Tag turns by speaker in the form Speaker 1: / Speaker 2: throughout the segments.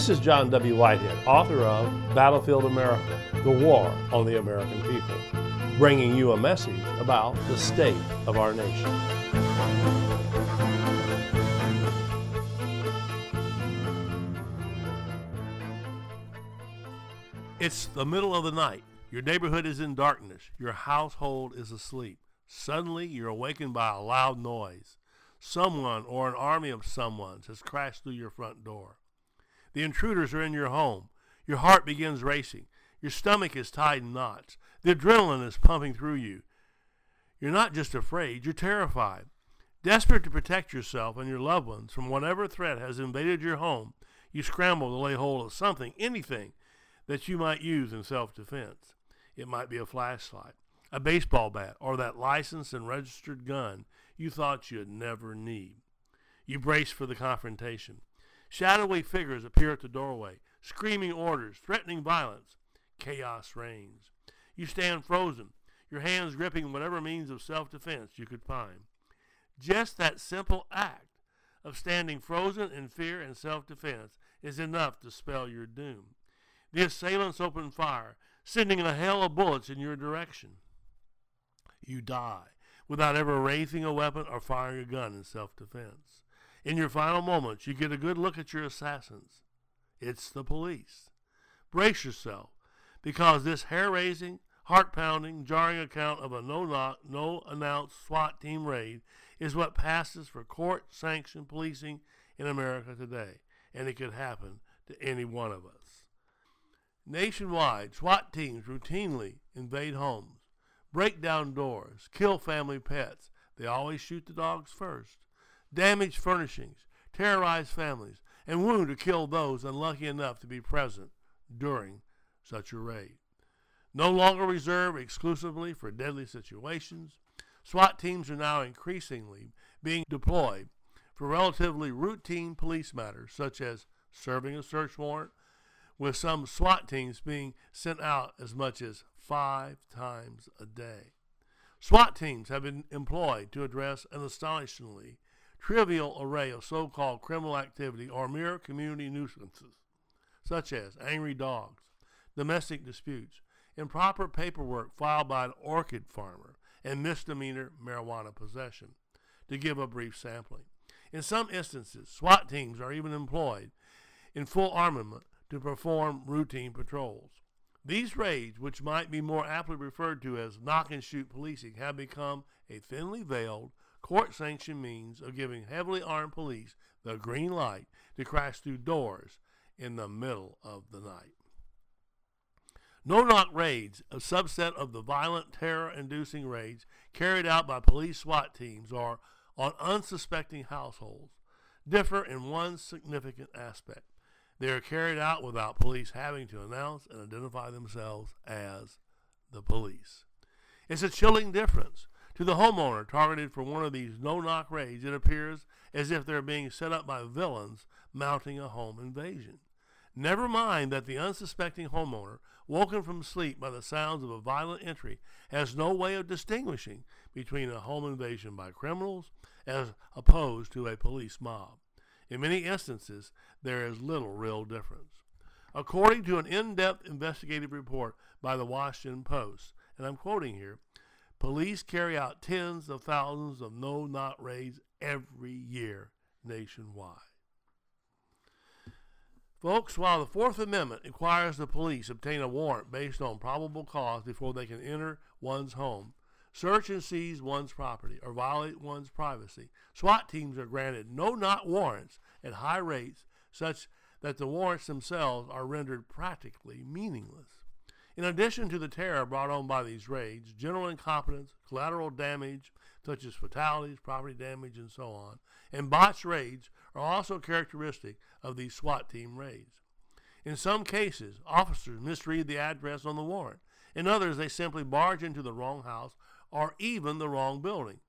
Speaker 1: This is John W. Whitehead, author of Battlefield America The War on the American People, bringing you a message about the state of our nation. It's the middle of the night. Your neighborhood is in darkness. Your household is asleep. Suddenly, you're awakened by a loud noise. Someone or an army of someones has crashed through your front door. The intruders are in your home. Your heart begins racing. Your stomach is tied in knots. The adrenaline is pumping through you. You're not just afraid, you're terrified. Desperate to protect yourself and your loved ones from whatever threat has invaded your home, you scramble to lay hold of something, anything, that you might use in self defense. It might be a flashlight, a baseball bat, or that licensed and registered gun you thought you'd never need. You brace for the confrontation. Shadowy figures appear at the doorway, screaming orders, threatening violence. Chaos reigns. You stand frozen, your hands gripping whatever means of self defense you could find. Just that simple act of standing frozen in fear and self defense is enough to spell your doom. The assailants open fire, sending a hail of bullets in your direction. You die without ever raising a weapon or firing a gun in self defense. In your final moments, you get a good look at your assassins. It's the police. Brace yourself, because this hair raising, heart pounding, jarring account of a no knock, no announced SWAT team raid is what passes for court sanctioned policing in America today, and it could happen to any one of us. Nationwide, SWAT teams routinely invade homes, break down doors, kill family pets. They always shoot the dogs first damage furnishings, terrorize families, and wound or kill those unlucky enough to be present during such a raid. No longer reserved exclusively for deadly situations, SWAT teams are now increasingly being deployed for relatively routine police matters such as serving a search warrant, with some SWAT teams being sent out as much as five times a day. SWAT teams have been employed to address an astonishingly trivial array of so called criminal activity or mere community nuisances, such as angry dogs, domestic disputes, improper paperwork filed by an orchid farmer, and misdemeanor marijuana possession, to give a brief sampling. In some instances, SWAT teams are even employed in full armament to perform routine patrols. These raids, which might be more aptly referred to as knock and shoot policing, have become a thinly veiled, court sanctioned means of giving heavily armed police the green light to crash through doors in the middle of the night. No knock raids, a subset of the violent terror inducing raids carried out by police SWAT teams or on unsuspecting households, differ in one significant aspect. They are carried out without police having to announce and identify themselves as the police. It's a chilling difference to the homeowner targeted for one of these no knock raids, it appears as if they're being set up by villains mounting a home invasion. Never mind that the unsuspecting homeowner, woken from sleep by the sounds of a violent entry, has no way of distinguishing between a home invasion by criminals as opposed to a police mob. In many instances, there is little real difference. According to an in depth investigative report by the Washington Post, and I'm quoting here, Police carry out tens of thousands of no knock raids every year nationwide. Folks, while the Fourth Amendment requires the police obtain a warrant based on probable cause before they can enter one's home, search and seize one's property, or violate one's privacy, SWAT teams are granted no knock warrants at high rates such that the warrants themselves are rendered practically meaningless. In addition to the terror brought on by these raids, general incompetence, collateral damage, such as fatalities, property damage, and so on, and botched raids are also characteristic of these SWAT team raids. In some cases, officers misread the address on the warrant. In others, they simply barge into the wrong house or even the wrong building.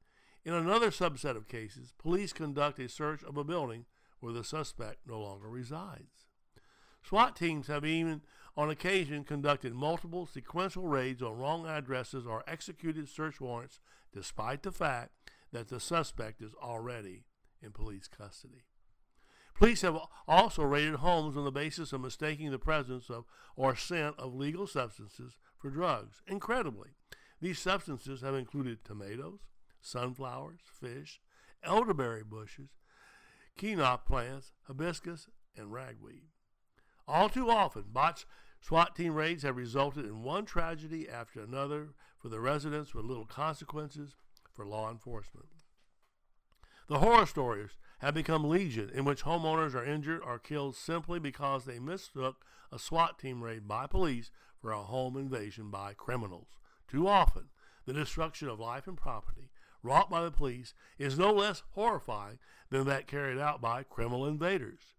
Speaker 1: In another subset of cases, police conduct a search of a building where the suspect no longer resides. SWAT teams have even on occasion conducted multiple sequential raids on wrong addresses or executed search warrants despite the fact that the suspect is already in police custody. Police have also raided homes on the basis of mistaking the presence of or scent of legal substances for drugs. Incredibly, these substances have included tomatoes, sunflowers, fish, elderberry bushes, quinoa plants, hibiscus, and ragweed. All too often, botched SWAT team raids have resulted in one tragedy after another for the residents with little consequences for law enforcement. The horror stories have become legion in which homeowners are injured or killed simply because they mistook a SWAT team raid by police for a home invasion by criminals. Too often, the destruction of life and property wrought by the police is no less horrifying than that carried out by criminal invaders.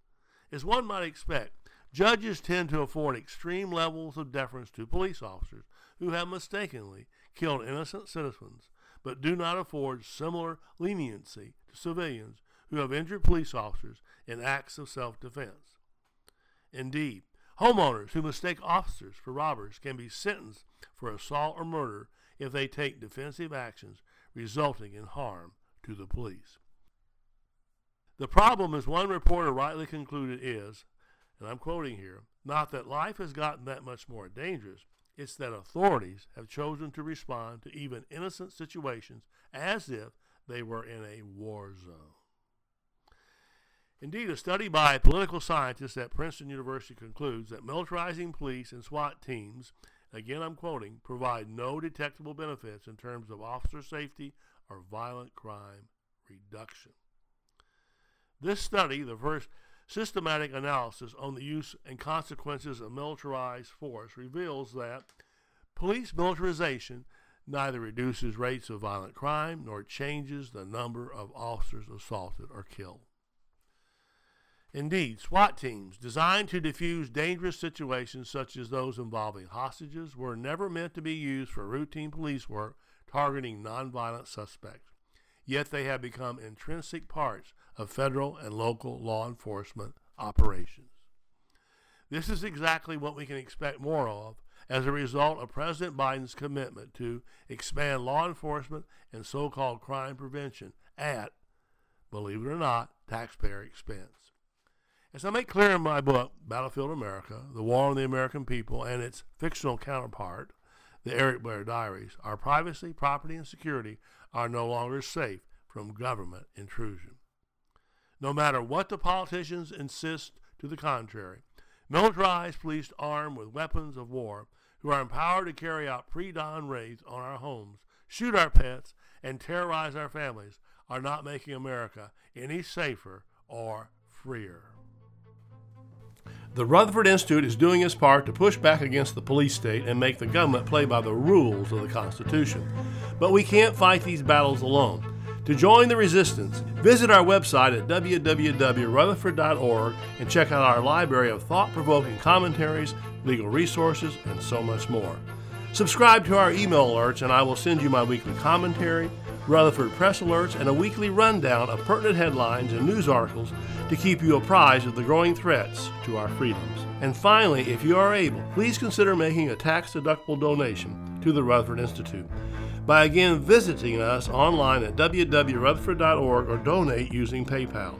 Speaker 1: As one might expect, judges tend to afford extreme levels of deference to police officers who have mistakenly killed innocent citizens, but do not afford similar leniency to civilians who have injured police officers in acts of self defense. Indeed, homeowners who mistake officers for robbers can be sentenced for assault or murder if they take defensive actions resulting in harm to the police. The problem, as one reporter rightly concluded, is, and I'm quoting here, not that life has gotten that much more dangerous, it's that authorities have chosen to respond to even innocent situations as if they were in a war zone. Indeed, a study by political scientists at Princeton University concludes that militarizing police and SWAT teams, again I'm quoting, provide no detectable benefits in terms of officer safety or violent crime reduction. This study, the first systematic analysis on the use and consequences of militarized force, reveals that police militarization neither reduces rates of violent crime nor changes the number of officers assaulted or killed. Indeed, SWAT teams designed to defuse dangerous situations such as those involving hostages were never meant to be used for routine police work targeting nonviolent suspects. Yet they have become intrinsic parts of federal and local law enforcement operations. This is exactly what we can expect more of as a result of President Biden's commitment to expand law enforcement and so called crime prevention at, believe it or not, taxpayer expense. As I make clear in my book, Battlefield America The War on the American People, and its fictional counterpart, The Erik Blair Diaries, our privacy, property, and security are no longer safe from government intrusion. No matter what the politicians insist to the contrary, militarized police armed with weapons of war who are empowered to carry out pre dawn raids on our homes, shoot our pets, and terrorize our families are not making America any safer or freer. The Rutherford Institute is doing its part to push back against the police state and make the government play by the rules of the Constitution. But we can't fight these battles alone. To join the resistance, visit our website at www.rutherford.org and check out our library of thought provoking commentaries, legal resources, and so much more. Subscribe to our email alerts, and I will send you my weekly commentary, Rutherford Press alerts, and a weekly rundown of pertinent headlines and news articles to keep you apprised of the growing threats to our freedoms. And finally, if you are able, please consider making a tax deductible donation to the Rutherford Institute by again visiting us online at www.rutherford.org or donate using PayPal.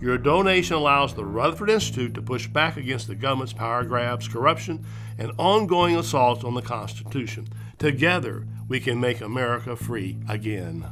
Speaker 1: Your donation allows the Rutherford Institute to push back against the government's power grabs, corruption, and ongoing assaults on the Constitution. Together, we can make America free again.